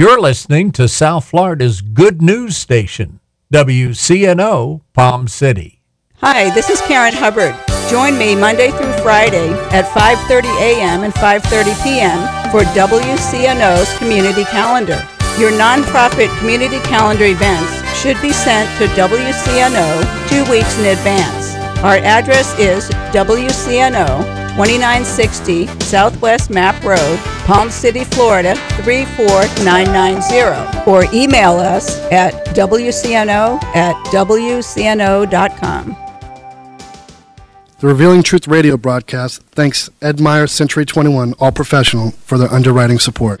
You're listening to South Florida's good news station, WCNO Palm City. Hi, this is Karen Hubbard. Join me Monday through Friday at 5:30 a.m. and 5:30 p.m. for WCNO's community calendar. Your nonprofit community calendar events should be sent to WCNO 2 weeks in advance. Our address is WCNO 2960 Southwest Mapp Road, Palm City, Florida 34990, or email us at wcno at wcno.com. The Revealing Truth radio broadcast thanks Ed Meyer Century 21 All Professional for their underwriting support.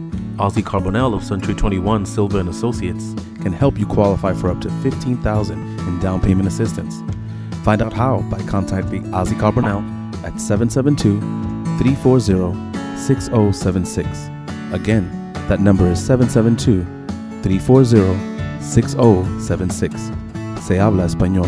Ozzy Carbonell of Century 21 Silva and Associates can help you qualify for up to 15000 in down payment assistance. Find out how by contacting Ozzy Carbonell at 772-340-6076. Again, that number is 772-340-6076. Se habla español.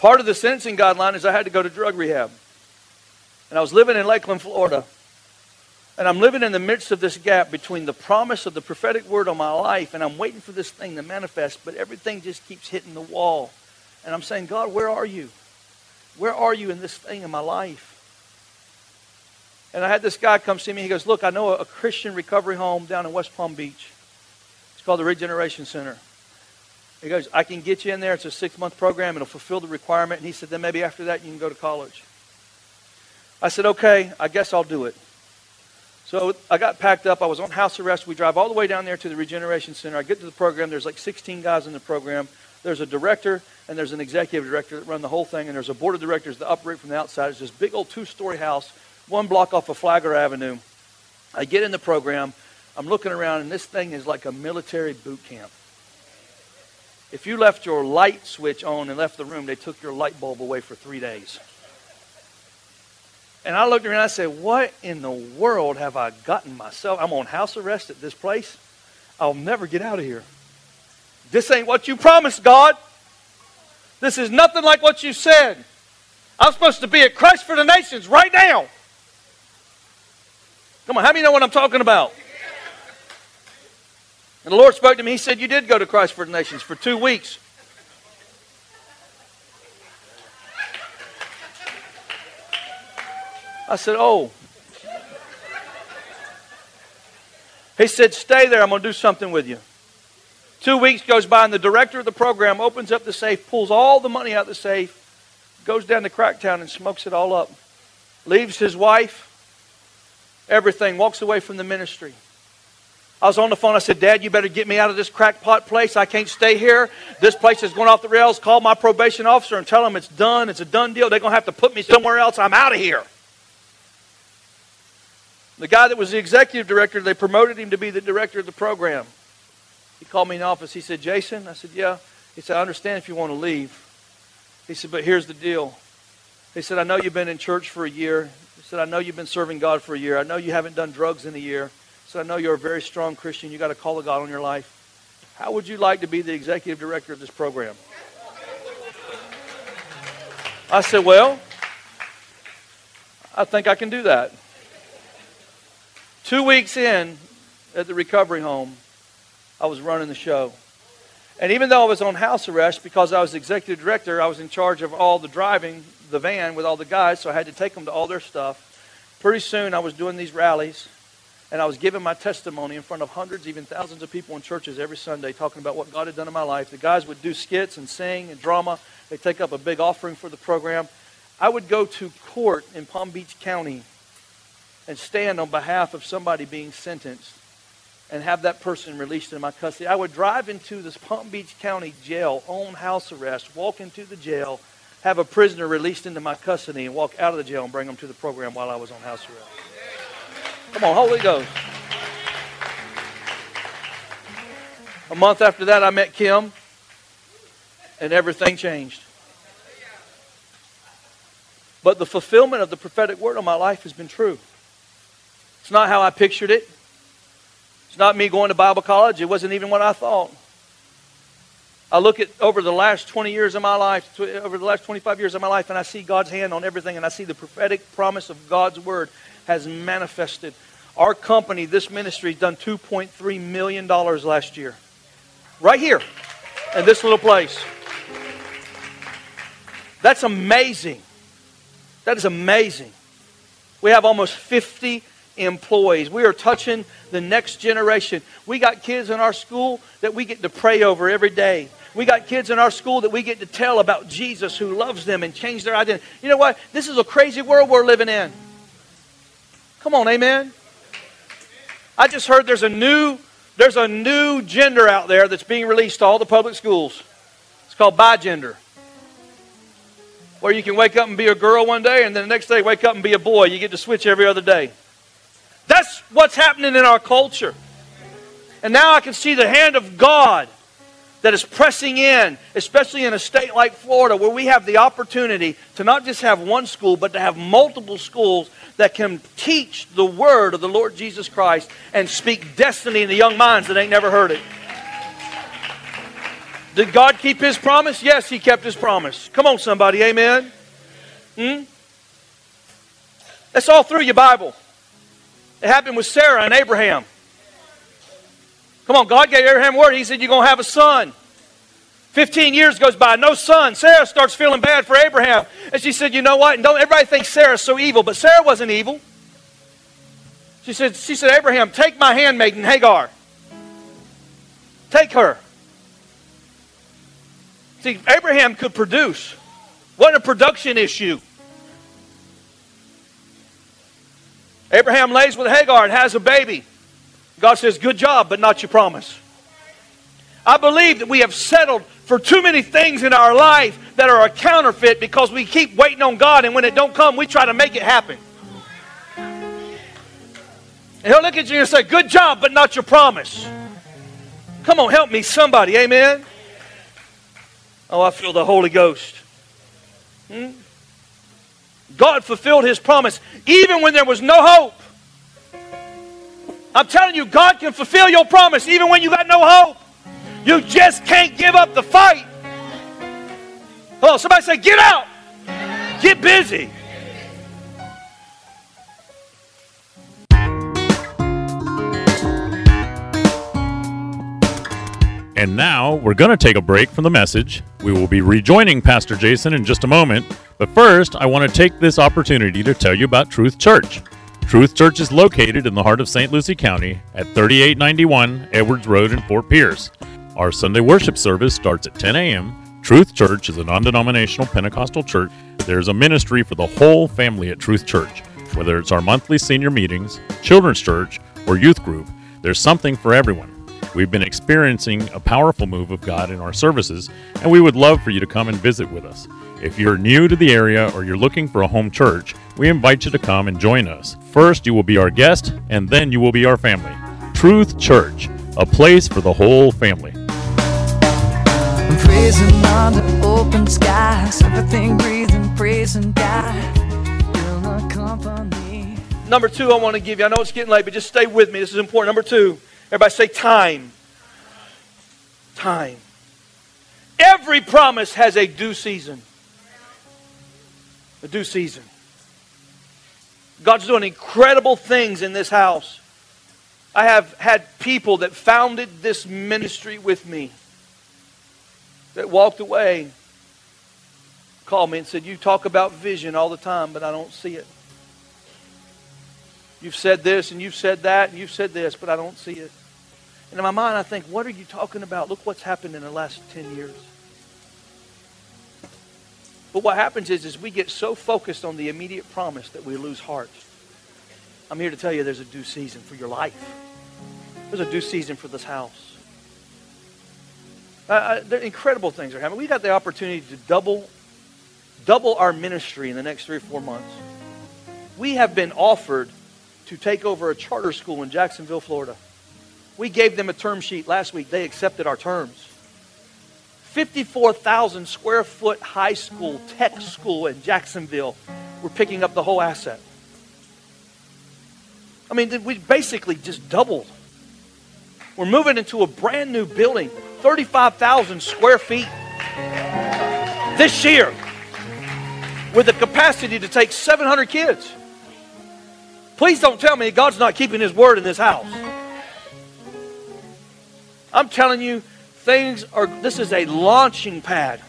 Part of the sentencing guideline is I had to go to drug rehab. And I was living in Lakeland, Florida. And I'm living in the midst of this gap between the promise of the prophetic word on my life and I'm waiting for this thing to manifest, but everything just keeps hitting the wall. And I'm saying, God, where are you? Where are you in this thing in my life? And I had this guy come see me. He goes, Look, I know a Christian recovery home down in West Palm Beach. It's called the Regeneration Center. He goes, I can get you in there. It's a six month program. It'll fulfill the requirement. And he said, then maybe after that you can go to college. I said, okay, I guess I'll do it. So I got packed up. I was on house arrest. We drive all the way down there to the Regeneration Center. I get to the program. There's like 16 guys in the program. There's a director and there's an executive director that run the whole thing. And there's a board of directors that operate from the outside. It's this big old two story house, one block off of Flagler Avenue. I get in the program. I'm looking around, and this thing is like a military boot camp. If you left your light switch on and left the room, they took your light bulb away for three days. And I looked around and I said, What in the world have I gotten myself? I'm on house arrest at this place. I'll never get out of here. This ain't what you promised, God. This is nothing like what you said. I'm supposed to be at Christ for the Nations right now. Come on, how many know what I'm talking about? And the Lord spoke to me. He said, You did go to Christ for the Nations for two weeks. I said, Oh. He said, Stay there. I'm going to do something with you. Two weeks goes by, and the director of the program opens up the safe, pulls all the money out of the safe, goes down to Cracktown and smokes it all up. Leaves his wife, everything, walks away from the ministry. I was on the phone. I said, Dad, you better get me out of this crackpot place. I can't stay here. This place is going off the rails. Call my probation officer and tell him it's done. It's a done deal. They're going to have to put me somewhere else. I'm out of here. The guy that was the executive director, they promoted him to be the director of the program. He called me in the office. He said, Jason? I said, Yeah. He said, I understand if you want to leave. He said, But here's the deal. He said, I know you've been in church for a year. He said, I know you've been serving God for a year. I know you haven't done drugs in a year. So I know you're a very strong Christian. You got a call of God on your life. How would you like to be the executive director of this program? I said, Well, I think I can do that. Two weeks in at the recovery home, I was running the show. And even though I was on house arrest because I was executive director, I was in charge of all the driving, the van with all the guys, so I had to take them to all their stuff. Pretty soon I was doing these rallies and I was giving my testimony in front of hundreds, even thousands of people in churches every Sunday talking about what God had done in my life. The guys would do skits and sing and drama. They take up a big offering for the program. I would go to court in Palm Beach County and stand on behalf of somebody being sentenced and have that person released into my custody. I would drive into this Palm Beach County jail on house arrest, walk into the jail, have a prisoner released into my custody, and walk out of the jail and bring them to the program while I was on house arrest. Come on, Holy Ghost. A month after that, I met Kim, and everything changed. But the fulfillment of the prophetic word on my life has been true. It's not how I pictured it. It's not me going to Bible college. It wasn't even what I thought. I look at over the last 20 years of my life, over the last 25 years of my life, and I see God's hand on everything, and I see the prophetic promise of God's word has manifested. Our company, this ministry, done $2.3 million last year. Right here in this little place. That's amazing. That is amazing. We have almost 50 employees. We are touching the next generation. We got kids in our school that we get to pray over every day. We got kids in our school that we get to tell about Jesus who loves them and change their identity. You know what? This is a crazy world we're living in. Come on, amen. I just heard there's a new there's a new gender out there that's being released to all the public schools. It's called bigender. Where you can wake up and be a girl one day and then the next day wake up and be a boy. You get to switch every other day. That's what's happening in our culture. And now I can see the hand of God that is pressing in, especially in a state like Florida, where we have the opportunity to not just have one school, but to have multiple schools that can teach the word of the Lord Jesus Christ and speak destiny in the young minds that ain't never heard it. Did God keep his promise? Yes, he kept his promise. Come on, somebody. Amen. Hmm? That's all through your Bible. It happened with Sarah and Abraham. Come on, God gave Abraham word. He said, You're going to have a son. 15 years goes by, no son. Sarah starts feeling bad for Abraham. And she said, You know what? And don't everybody thinks Sarah's so evil, but Sarah wasn't evil. She said, she said, Abraham, take my handmaiden Hagar. Take her. See, Abraham could produce. What a production issue. Abraham lays with Hagar and has a baby. God says, Good job, but not your promise. I believe that we have settled for too many things in our life that are a counterfeit because we keep waiting on God, and when it don't come, we try to make it happen. And he'll look at you and say, Good job, but not your promise. Come on, help me, somebody. Amen. Oh, I feel the Holy Ghost. Hmm? God fulfilled his promise even when there was no hope. I'm telling you, God can fulfill your promise even when you got no hope. You just can't give up the fight. Oh, somebody say, get out. Get busy. And now we're going to take a break from the message. We will be rejoining Pastor Jason in just a moment. But first, I want to take this opportunity to tell you about Truth Church. Truth Church is located in the heart of St. Lucie County at 3891 Edwards Road in Fort Pierce. Our Sunday worship service starts at 10 a.m. Truth Church is a non denominational Pentecostal church. There's a ministry for the whole family at Truth Church. Whether it's our monthly senior meetings, children's church, or youth group, there's something for everyone. We've been experiencing a powerful move of God in our services, and we would love for you to come and visit with us. If you're new to the area or you're looking for a home church, we invite you to come and join us. First, you will be our guest, and then you will be our family. Truth Church, a place for the whole family. Praising under open skies, everything breathing, praising God. Number two, I want to give you. I know it's getting late, but just stay with me. This is important. Number two, everybody say time. Time. Every promise has a due season. A due season. God's doing incredible things in this house. I have had people that founded this ministry with me that walked away, called me and said, You talk about vision all the time, but I don't see it. You've said this and you've said that and you've said this, but I don't see it. And in my mind, I think, What are you talking about? Look what's happened in the last 10 years. But what happens is, is we get so focused on the immediate promise that we lose heart. I'm here to tell you there's a due season for your life. There's a due season for this house. Uh, uh, incredible things are happening. We got the opportunity to double, double our ministry in the next three or four months. We have been offered to take over a charter school in Jacksonville, Florida. We gave them a term sheet last week. They accepted our terms. 54,000 square foot high school, tech school in Jacksonville. We're picking up the whole asset. I mean, we basically just doubled. We're moving into a brand new building, 35,000 square feet this year, with the capacity to take 700 kids. Please don't tell me God's not keeping His word in this house. I'm telling you, things are, this is a launching pad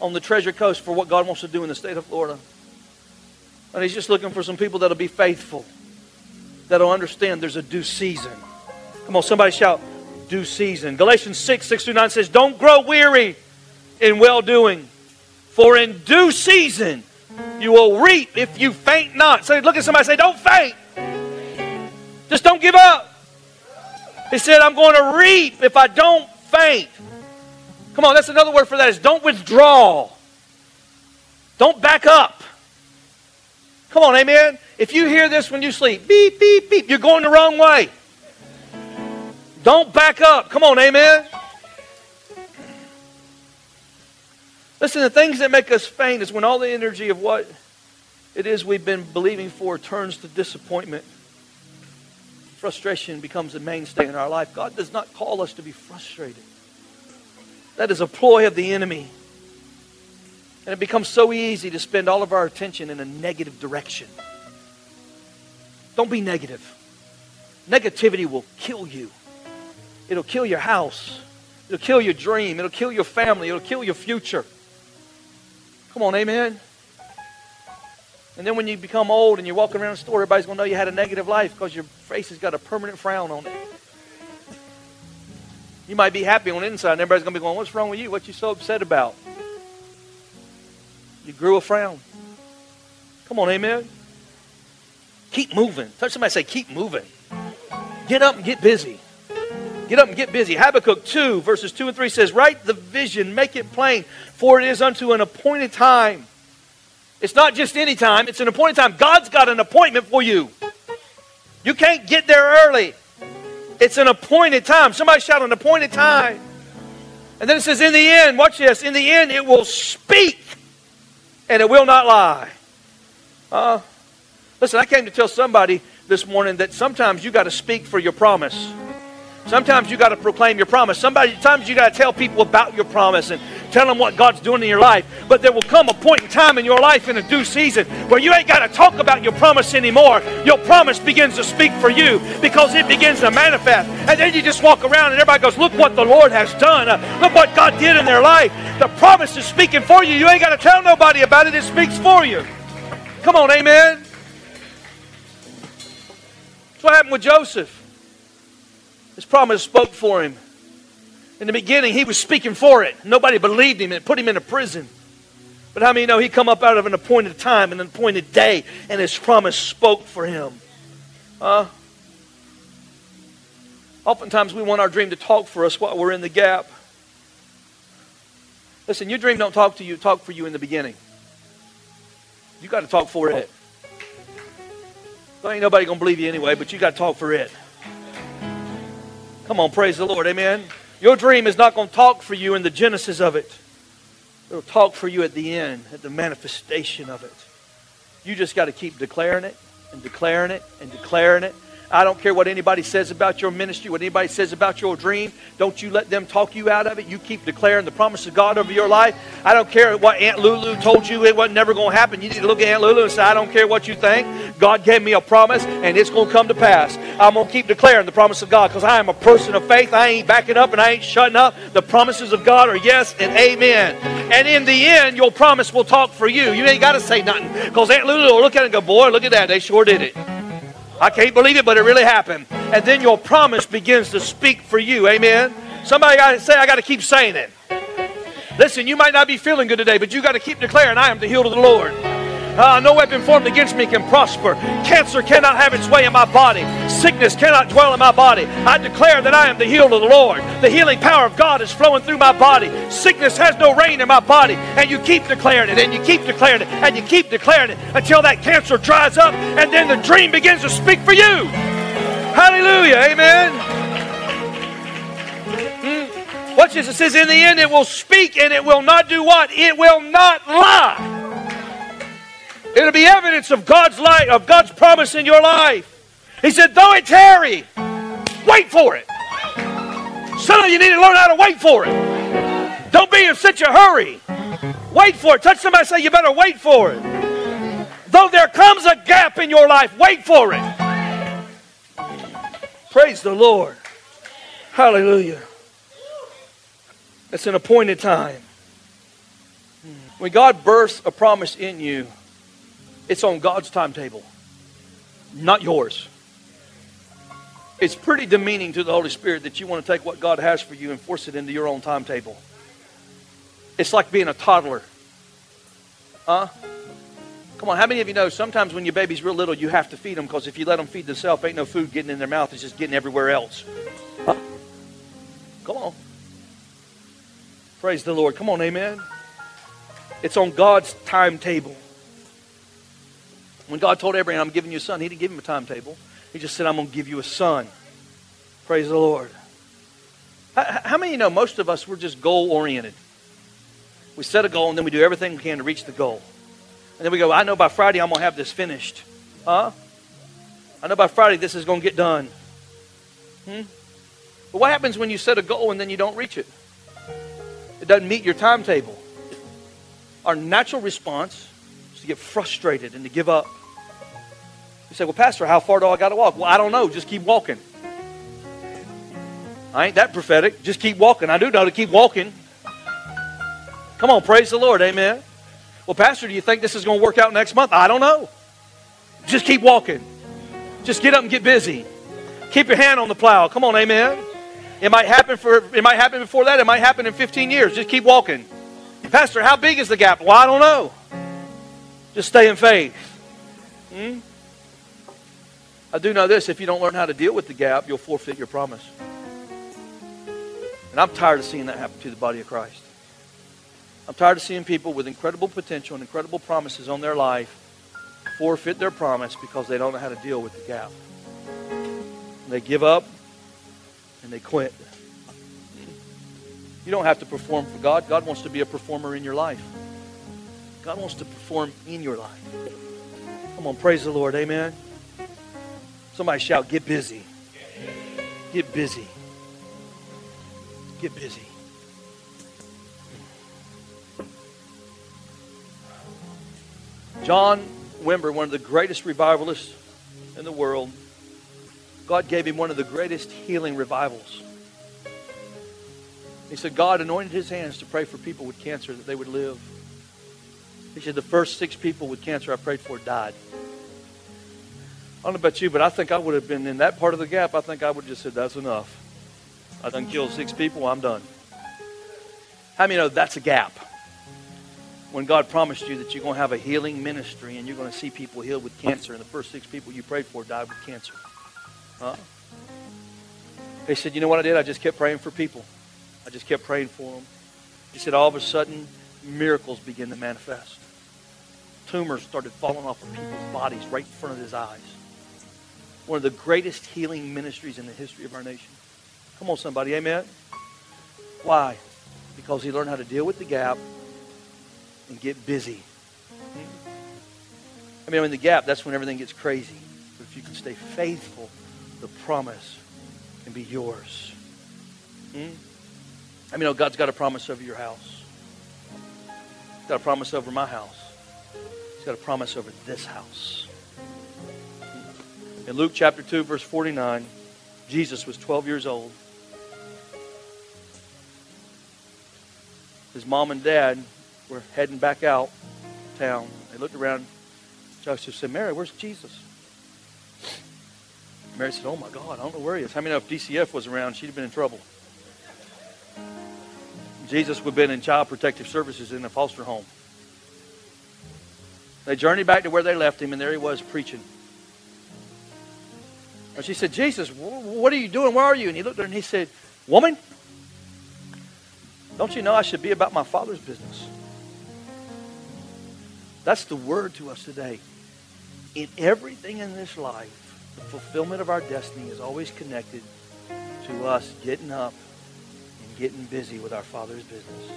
on the Treasure Coast for what God wants to do in the state of Florida. And He's just looking for some people that'll be faithful, that'll understand there's a due season. Come on, somebody shout, due season. Galatians 6, 6 through 9 says, Don't grow weary in well doing, for in due season you will reap if you faint not. So look at somebody say, Don't faint. Just don't give up. He said, I'm going to reap if I don't faint. Come on, that's another word for that is don't withdraw. Don't back up. Come on, amen. If you hear this when you sleep, beep, beep, beep, you're going the wrong way. Don't back up. Come on, amen. Listen, the things that make us faint is when all the energy of what it is we've been believing for turns to disappointment. Frustration becomes a mainstay in our life. God does not call us to be frustrated. That is a ploy of the enemy. And it becomes so easy to spend all of our attention in a negative direction. Don't be negative. Negativity will kill you. It'll kill your house. It'll kill your dream. It'll kill your family. It'll kill your future. Come on, amen. And then when you become old and you're walking around the store, everybody's going to know you had a negative life because your face has got a permanent frown on it. You might be happy on the inside, and everybody's going to be going, What's wrong with you? What you so upset about? You grew a frown. Come on, amen. Keep moving. Touch somebody say, Keep moving. Get up and get busy. Get up and get busy. Habakkuk 2, verses 2 and 3 says, Write the vision, make it plain, for it is unto an appointed time. It's not just any time, it's an appointed time. God's got an appointment for you. You can't get there early. It's an appointed time. Somebody shout an appointed time. And then it says, In the end, watch this, in the end, it will speak and it will not lie. Uh, listen, I came to tell somebody this morning that sometimes you got to speak for your promise. Sometimes you got to proclaim your promise. Somebody, sometimes you got to tell people about your promise and tell them what God's doing in your life. But there will come a point in time in your life in a due season where you ain't got to talk about your promise anymore. Your promise begins to speak for you because it begins to manifest. And then you just walk around and everybody goes, Look what the Lord has done. Uh, look what God did in their life. The promise is speaking for you. You ain't got to tell nobody about it, it speaks for you. Come on, amen. That's what happened with Joseph. Promise spoke for him. In the beginning, he was speaking for it. Nobody believed him and put him in a prison. But how many know he come up out of an appointed time and an appointed day, and his promise spoke for him? Huh? Oftentimes we want our dream to talk for us while we're in the gap. Listen, your dream don't talk to you, talk for you in the beginning. You got to talk for it. There ain't nobody gonna believe you anyway, but you got to talk for it. Come on, praise the Lord, amen. Your dream is not going to talk for you in the genesis of it. It'll talk for you at the end, at the manifestation of it. You just got to keep declaring it and declaring it and declaring it I don't care what anybody says about your ministry, what anybody says about your dream. Don't you let them talk you out of it. You keep declaring the promise of God over your life. I don't care what Aunt Lulu told you it wasn't never going to happen. You need to look at Aunt Lulu and say, I don't care what you think. God gave me a promise and it's going to come to pass. I'm going to keep declaring the promise of God because I am a person of faith. I ain't backing up and I ain't shutting up. The promises of God are yes and amen. And in the end, your promise will talk for you. You ain't got to say nothing because Aunt Lulu will look at it and go, boy, look at that. They sure did it. I can't believe it, but it really happened. And then your promise begins to speak for you. Amen. Somebody got to say, I got to keep saying it. Listen, you might not be feeling good today, but you got to keep declaring, I am the healed of the Lord. Uh, no weapon formed against me can prosper. Cancer cannot have its way in my body. Sickness cannot dwell in my body. I declare that I am the healed of the Lord. The healing power of God is flowing through my body. Sickness has no reign in my body. And you keep declaring it, and you keep declaring it, and you keep declaring it until that cancer dries up, and then the dream begins to speak for you. Hallelujah. Amen. Hmm. Watch this. It says, In the end, it will speak and it will not do what? It will not lie. It'll be evidence of God's light, of God's promise in your life. He said, though it tarry, wait for it. Some of you need to learn how to wait for it. Don't be in such a hurry. Wait for it. Touch somebody say, you better wait for it. Though there comes a gap in your life, wait for it. Praise the Lord. Hallelujah. It's an appointed time. When God births a promise in you, it's on God's timetable, not yours. It's pretty demeaning to the Holy Spirit that you want to take what God has for you and force it into your own timetable. It's like being a toddler. Huh? Come on, how many of you know sometimes when your baby's real little, you have to feed them because if you let them feed themselves, ain't no food getting in their mouth, it's just getting everywhere else. Huh? Come on. Praise the Lord. Come on, amen. It's on God's timetable. When God told Abraham, I'm giving you a son, he didn't give him a timetable. He just said, I'm going to give you a son. Praise the Lord. How, many of you know most of us, we're just goal oriented? We set a goal and then we do everything we can to reach the goal. And then we go, I know by Friday I'm going to have this finished. Huh? I know by Friday this is going to get done. Hmm? But what happens when you set a goal and then you don't reach it? It doesn't meet your timetable. Our natural response is to get frustrated and to give up. Say, Well, Pastor, how far do I got to walk? Well, I don't know. Just keep walking. I ain't that prophetic. Just keep walking. I do know to keep walking. Come on, praise the Lord. Amen. Well, Pastor, do you think this is going to work out next month? I don't know. Just keep walking. Just get up and get busy. Keep your hand on the plow. Come on, amen. It might happen for it might happen before that. It might happen in 15 years. Just keep walking. Pastor, how big is the gap? Well, I don't know. Just stay in faith. Hmm? I do know this if you don't learn how to deal with the gap, you'll forfeit your promise. And I'm tired of seeing that happen to the body of Christ. I'm tired of seeing people with incredible potential and incredible promises on their life forfeit their promise because they don't know how to deal with the gap. They give up and they quit. You don't have to perform for God. God wants to be a performer in your life. God wants to perform in your life. Come on, praise the Lord. Amen. Somebody shout, get busy. Get busy. Get busy. John Wimber, one of the greatest revivalists in the world, God gave him one of the greatest healing revivals. He said, God anointed his hands to pray for people with cancer that they would live. He said, the first six people with cancer I prayed for died. I don't know about you, but I think I would have been in that part of the gap. I think I would have just said, that's enough. I done killed six people, I'm done. How many know that's a gap? When God promised you that you're going to have a healing ministry and you're going to see people healed with cancer, and the first six people you prayed for died with cancer. Huh? They said, You know what I did? I just kept praying for people. I just kept praying for them. He said, All of a sudden, miracles began to manifest. Tumors started falling off of people's bodies right in front of his eyes. One of the greatest healing ministries in the history of our nation. Come on, somebody. Amen. Why? Because he learned how to deal with the gap and get busy. I mean, in the gap, that's when everything gets crazy. But if you can stay faithful, the promise can be yours. Hmm? I mean, oh, God's got a promise over your house. He's got a promise over my house. He's got a promise over this house. In Luke chapter 2, verse 49, Jesus was 12 years old. His mom and dad were heading back out town. They looked around. Joseph said, Mary, where's Jesus? Mary said, Oh my God, I don't know where he is. How many know if DCF was around, she'd have been in trouble? Jesus would have been in child protective services in a foster home. They journeyed back to where they left him, and there he was preaching. And she said, Jesus, what are you doing? Where are you? And he looked at her and he said, Woman, don't you know I should be about my Father's business? That's the word to us today. In everything in this life, the fulfillment of our destiny is always connected to us getting up and getting busy with our Father's business.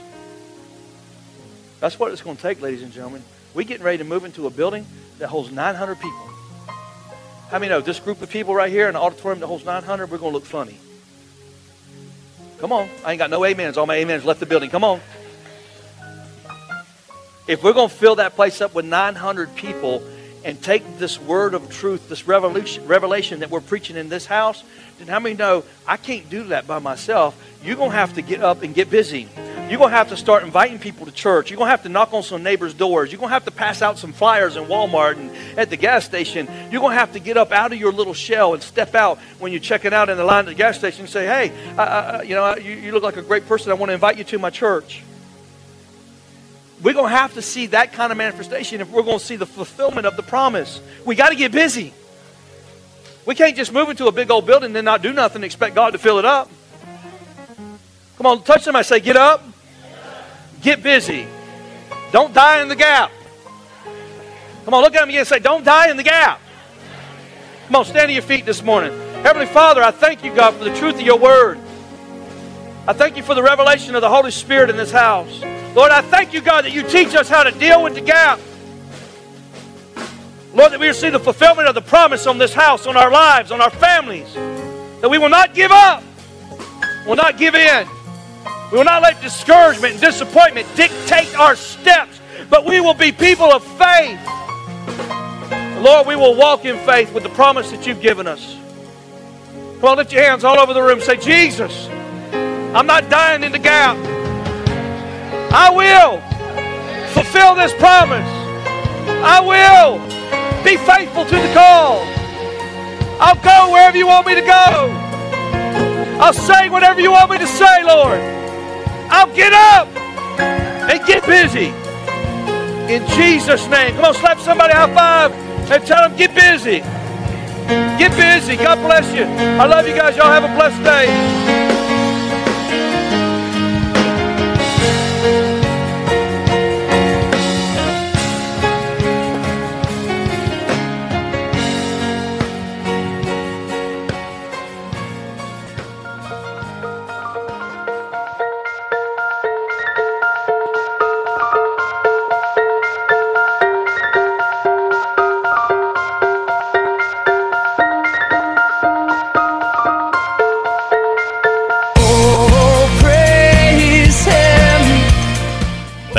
That's what it's going to take, ladies and gentlemen. We're getting ready to move into a building that holds 900 people. How many know this group of people right here in the auditorium that holds 900, we're going to look funny. Come on. I ain't got no amens. All my amens left the building. Come on. If we're going to fill that place up with 900 people and take this word of truth, this revelation, revelation that we're preaching in this house, then how many know I can't do that by myself? You're going to have to get up and get busy. You're going to have to start inviting people to church. You're going to have to knock on some neighbors' doors. You're going to have to pass out some flyers in Walmart and at the gas station. You're going to have to get up out of your little shell and step out when you're checking out in the line at the gas station and say, hey, you know, you, you look like a great person. I want to invite you to my church we're going to have to see that kind of manifestation if we're going to see the fulfillment of the promise. We got to get busy. We can't just move into a big old building and then not do nothing and expect God to fill it up. Come on, touch them. I say, get up, get busy. Don't die in the gap. Come on, look at again and say, don't die in the gap. Come on, stand to your feet this morning. Heavenly Father, I thank you, God, for the truth of your word. I thank you for the revelation of the Holy Spirit in this house. Lord, I thank you, God, that you teach us how to deal with the gap. Lord, that we see the fulfillment of the promise on this house, on our lives, on our families. That we will not give up, will not give in. We will not let discouragement and disappointment dictate our steps, but we will be people of faith. Lord, we will walk in faith with the promise that you've given us. Come on, lift your hands all over the room. Say, Jesus, I'm not dying in the gap. I will fulfill this promise. I will be faithful to the call. I'll go wherever you want me to go. I'll say whatever you want me to say, Lord. I'll get up and get busy. In Jesus' name. Come on, slap somebody high five and tell them, get busy. Get busy. God bless you. I love you guys. Y'all have a blessed day.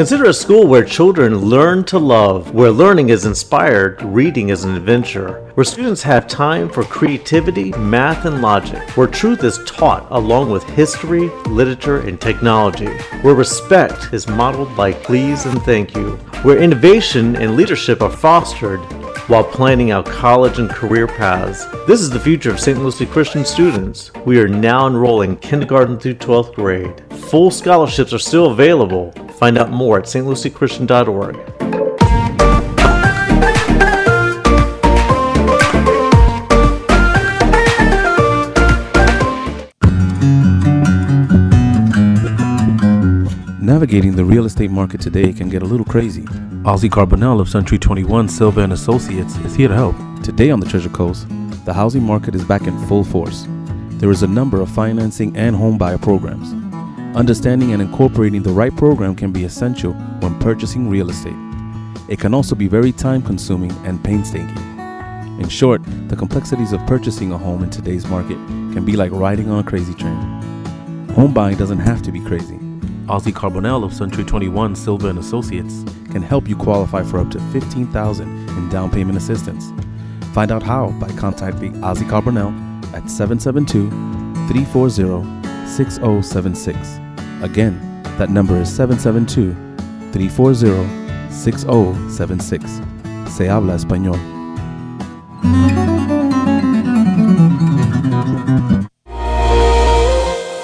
Consider a school where children learn to love, where learning is inspired, reading is an adventure, where students have time for creativity, math, and logic, where truth is taught along with history, literature, and technology, where respect is modeled by please and thank you, where innovation and leadership are fostered while planning out college and career paths. This is the future of St. Lucie Christian students. We are now enrolling kindergarten through 12th grade. Full scholarships are still available. Find out more at stluciechristian.org. Navigating the real estate market today can get a little crazy. Ozzy Carbonell of Century 21 Silva and Associates is here to help. Today on the Treasure Coast, the housing market is back in full force. There is a number of financing and home buyer programs. Understanding and incorporating the right program can be essential when purchasing real estate. It can also be very time consuming and painstaking. In short, the complexities of purchasing a home in today's market can be like riding on a crazy train. Home buying doesn't have to be crazy. Ozzy Carbonell of Century 21 Silva and Associates can help you qualify for up to 15000 in down payment assistance. Find out how by contacting Ozzy Carbonell at 772-340-6076. Again, that number is 772-340-6076. Se habla español.